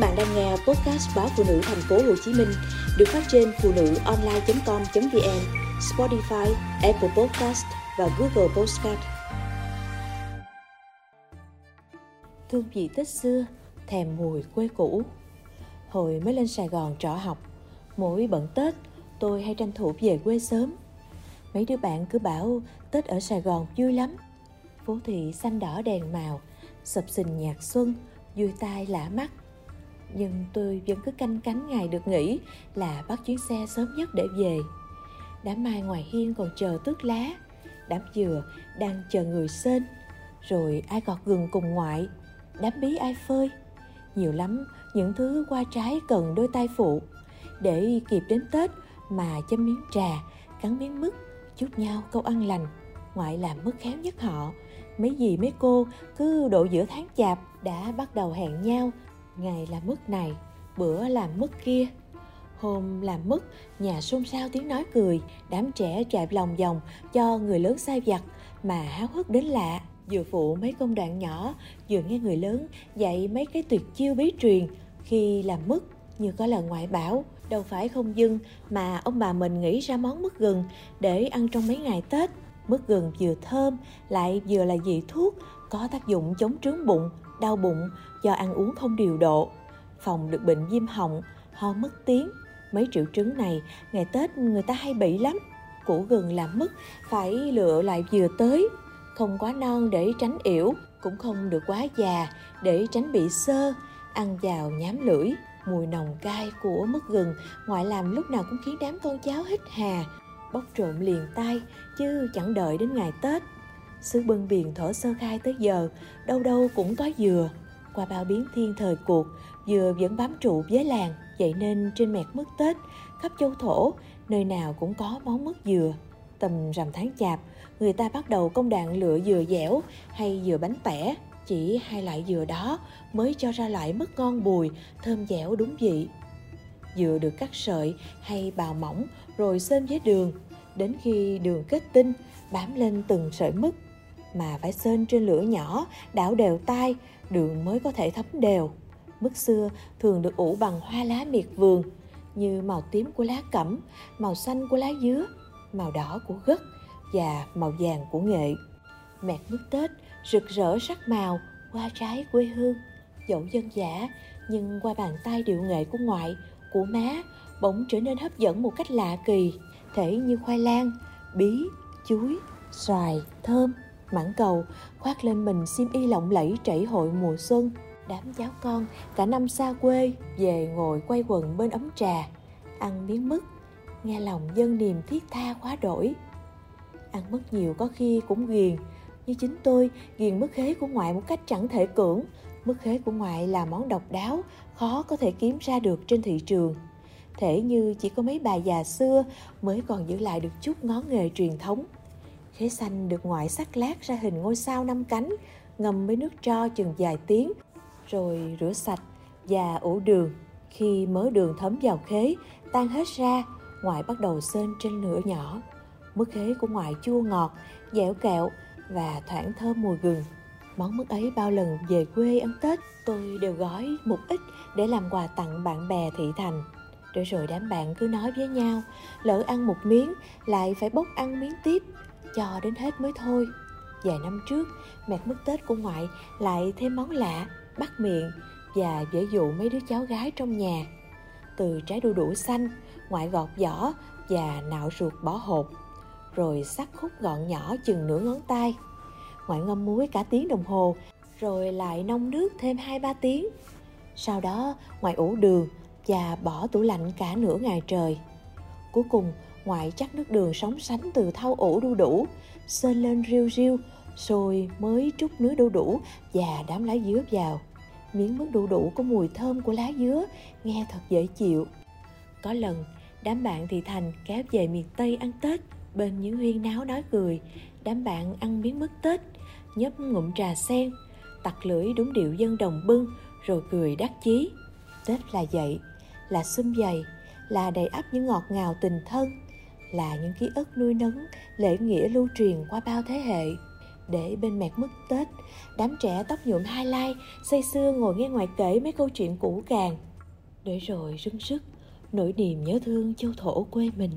bạn đang nghe podcast báo phụ nữ thành phố Hồ Chí Minh được phát trên phụ nữ online.com.vn, Spotify, Apple Podcast và Google Podcast. Thương vị Tết xưa, thèm mùi quê cũ. Hồi mới lên Sài Gòn trọ học, mỗi bận Tết tôi hay tranh thủ về quê sớm. Mấy đứa bạn cứ bảo Tết ở Sài Gòn vui lắm. Phố thị xanh đỏ đèn màu, sập sình nhạc xuân, vui tai lạ mắt nhưng tôi vẫn cứ canh cánh ngày được nghỉ là bắt chuyến xe sớm nhất để về. Đám mai ngoài hiên còn chờ tước lá, đám dừa đang chờ người sên, rồi ai gọt gừng cùng ngoại, đám bí ai phơi. Nhiều lắm những thứ qua trái cần đôi tay phụ, để kịp đến Tết mà chấm miếng trà, cắn miếng mứt, chúc nhau câu ăn lành. Ngoại làm mức khéo nhất họ, mấy dì mấy cô cứ độ giữa tháng chạp đã bắt đầu hẹn nhau ngày làm mức này, bữa làm mức kia. Hôm làm mức, nhà xôn xao tiếng nói cười, đám trẻ chạy lòng vòng cho người lớn sai vặt. Mà háo hức đến lạ, vừa phụ mấy công đoạn nhỏ, vừa nghe người lớn dạy mấy cái tuyệt chiêu bí truyền. Khi làm mức, như có lời ngoại bảo, đâu phải không dưng mà ông bà mình nghĩ ra món mứt gừng để ăn trong mấy ngày tết mứt gừng vừa thơm lại vừa là vị thuốc có tác dụng chống trướng bụng đau bụng do ăn uống không điều độ, phòng được bệnh viêm họng, ho mất tiếng. Mấy triệu chứng này ngày Tết người ta hay bị lắm. Củ gừng làm mứt phải lựa lại vừa tới, không quá non để tránh yểu, cũng không được quá già để tránh bị sơ, ăn vào nhám lưỡi. Mùi nồng cay của mứt gừng ngoại làm lúc nào cũng khiến đám con cháu hít hà, bóc trộm liền tay, chứ chẳng đợi đến ngày Tết. Xứ bưng biển thổ sơ khai tới giờ, đâu đâu cũng có dừa. Qua bao biến thiên thời cuộc, dừa vẫn bám trụ với làng vậy nên trên mẹt mứt tết, khắp châu thổ, nơi nào cũng có món mứt dừa. Tầm rằm tháng chạp, người ta bắt đầu công đoạn lựa dừa dẻo hay dừa bánh tẻ. Chỉ hai loại dừa đó mới cho ra loại mứt ngon bùi, thơm dẻo đúng vị. Dừa được cắt sợi hay bào mỏng, rồi xơm với đường đến khi đường kết tinh bám lên từng sợi mứt mà phải sơn trên lửa nhỏ, đảo đều tay, đường mới có thể thấm đều. Mứt xưa thường được ủ bằng hoa lá miệt vườn, như màu tím của lá cẩm, màu xanh của lá dứa, màu đỏ của gất và màu vàng của nghệ. Mẹt mứt Tết rực rỡ sắc màu, qua trái quê hương, dẫu dân giả, nhưng qua bàn tay điệu nghệ của ngoại, của má, bỗng trở nên hấp dẫn một cách lạ kỳ, thể như khoai lang, bí, chuối, xoài, thơm, mãng cầu khoác lên mình xiêm y lộng lẫy trảy hội mùa xuân. Đám cháu con cả năm xa quê về ngồi quay quần bên ấm trà ăn miếng mứt nghe lòng dân niềm thiết tha quá đổi. Ăn mứt nhiều có khi cũng ghiền như chính tôi ghiền mứt khế của ngoại một cách chẳng thể cưỡng. Mứt khế của ngoại là món độc đáo khó có thể kiếm ra được trên thị trường thể như chỉ có mấy bà già xưa mới còn giữ lại được chút ngón nghề truyền thống Khế xanh được ngoại sắc lát ra hình ngôi sao năm cánh, ngâm với nước tro chừng vài tiếng, rồi rửa sạch và ủ đường. Khi mớ đường thấm vào khế, tan hết ra, ngoại bắt đầu sên trên lửa nhỏ. Mứt khế của ngoại chua ngọt, dẻo kẹo và thoảng thơm mùi gừng. Món mứt ấy bao lần về quê ăn Tết, tôi đều gói một ít để làm quà tặng bạn bè thị thành. Rồi rồi đám bạn cứ nói với nhau, lỡ ăn một miếng lại phải bốc ăn miếng tiếp cho đến hết mới thôi. Vài năm trước mẹ mất tết của ngoại lại thêm món lạ bắt miệng và dễ dụ mấy đứa cháu gái trong nhà. Từ trái đu đủ xanh ngoại gọt vỏ và nạo ruột bỏ hột rồi sắc khúc gọn nhỏ chừng nửa ngón tay. Ngoại ngâm muối cả tiếng đồng hồ rồi lại nông nước thêm hai ba tiếng. Sau đó ngoại ủ đường và bỏ tủ lạnh cả nửa ngày trời. Cuối cùng, ngoại chắc nước đường sóng sánh từ thau ủ đu đủ sơn lên riêu riêu rồi mới trút nước đu đủ và đám lá dứa vào. Miếng mứt đu đủ có mùi thơm của lá dứa, nghe thật dễ chịu. Có lần, đám bạn thì thành kéo về miền tây ăn tết, bên những huyên náo nói cười. Đám bạn ăn miếng mứt tết, nhấp ngụm trà sen, tặc lưỡi đúng điệu dân đồng bưng, rồi cười đắc chí. Tết là vậy là xum dày là đầy ắp những ngọt ngào tình thân, là những ký ức nuôi nấng, lễ nghĩa lưu truyền qua bao thế hệ. Để bên mẹt mứt tết, đám trẻ tóc nhuộm highlight say sưa ngồi nghe ngoài kể mấy câu chuyện cũ càng. Để rồi rưng rức, nỗi niềm nhớ thương châu thổ quê mình.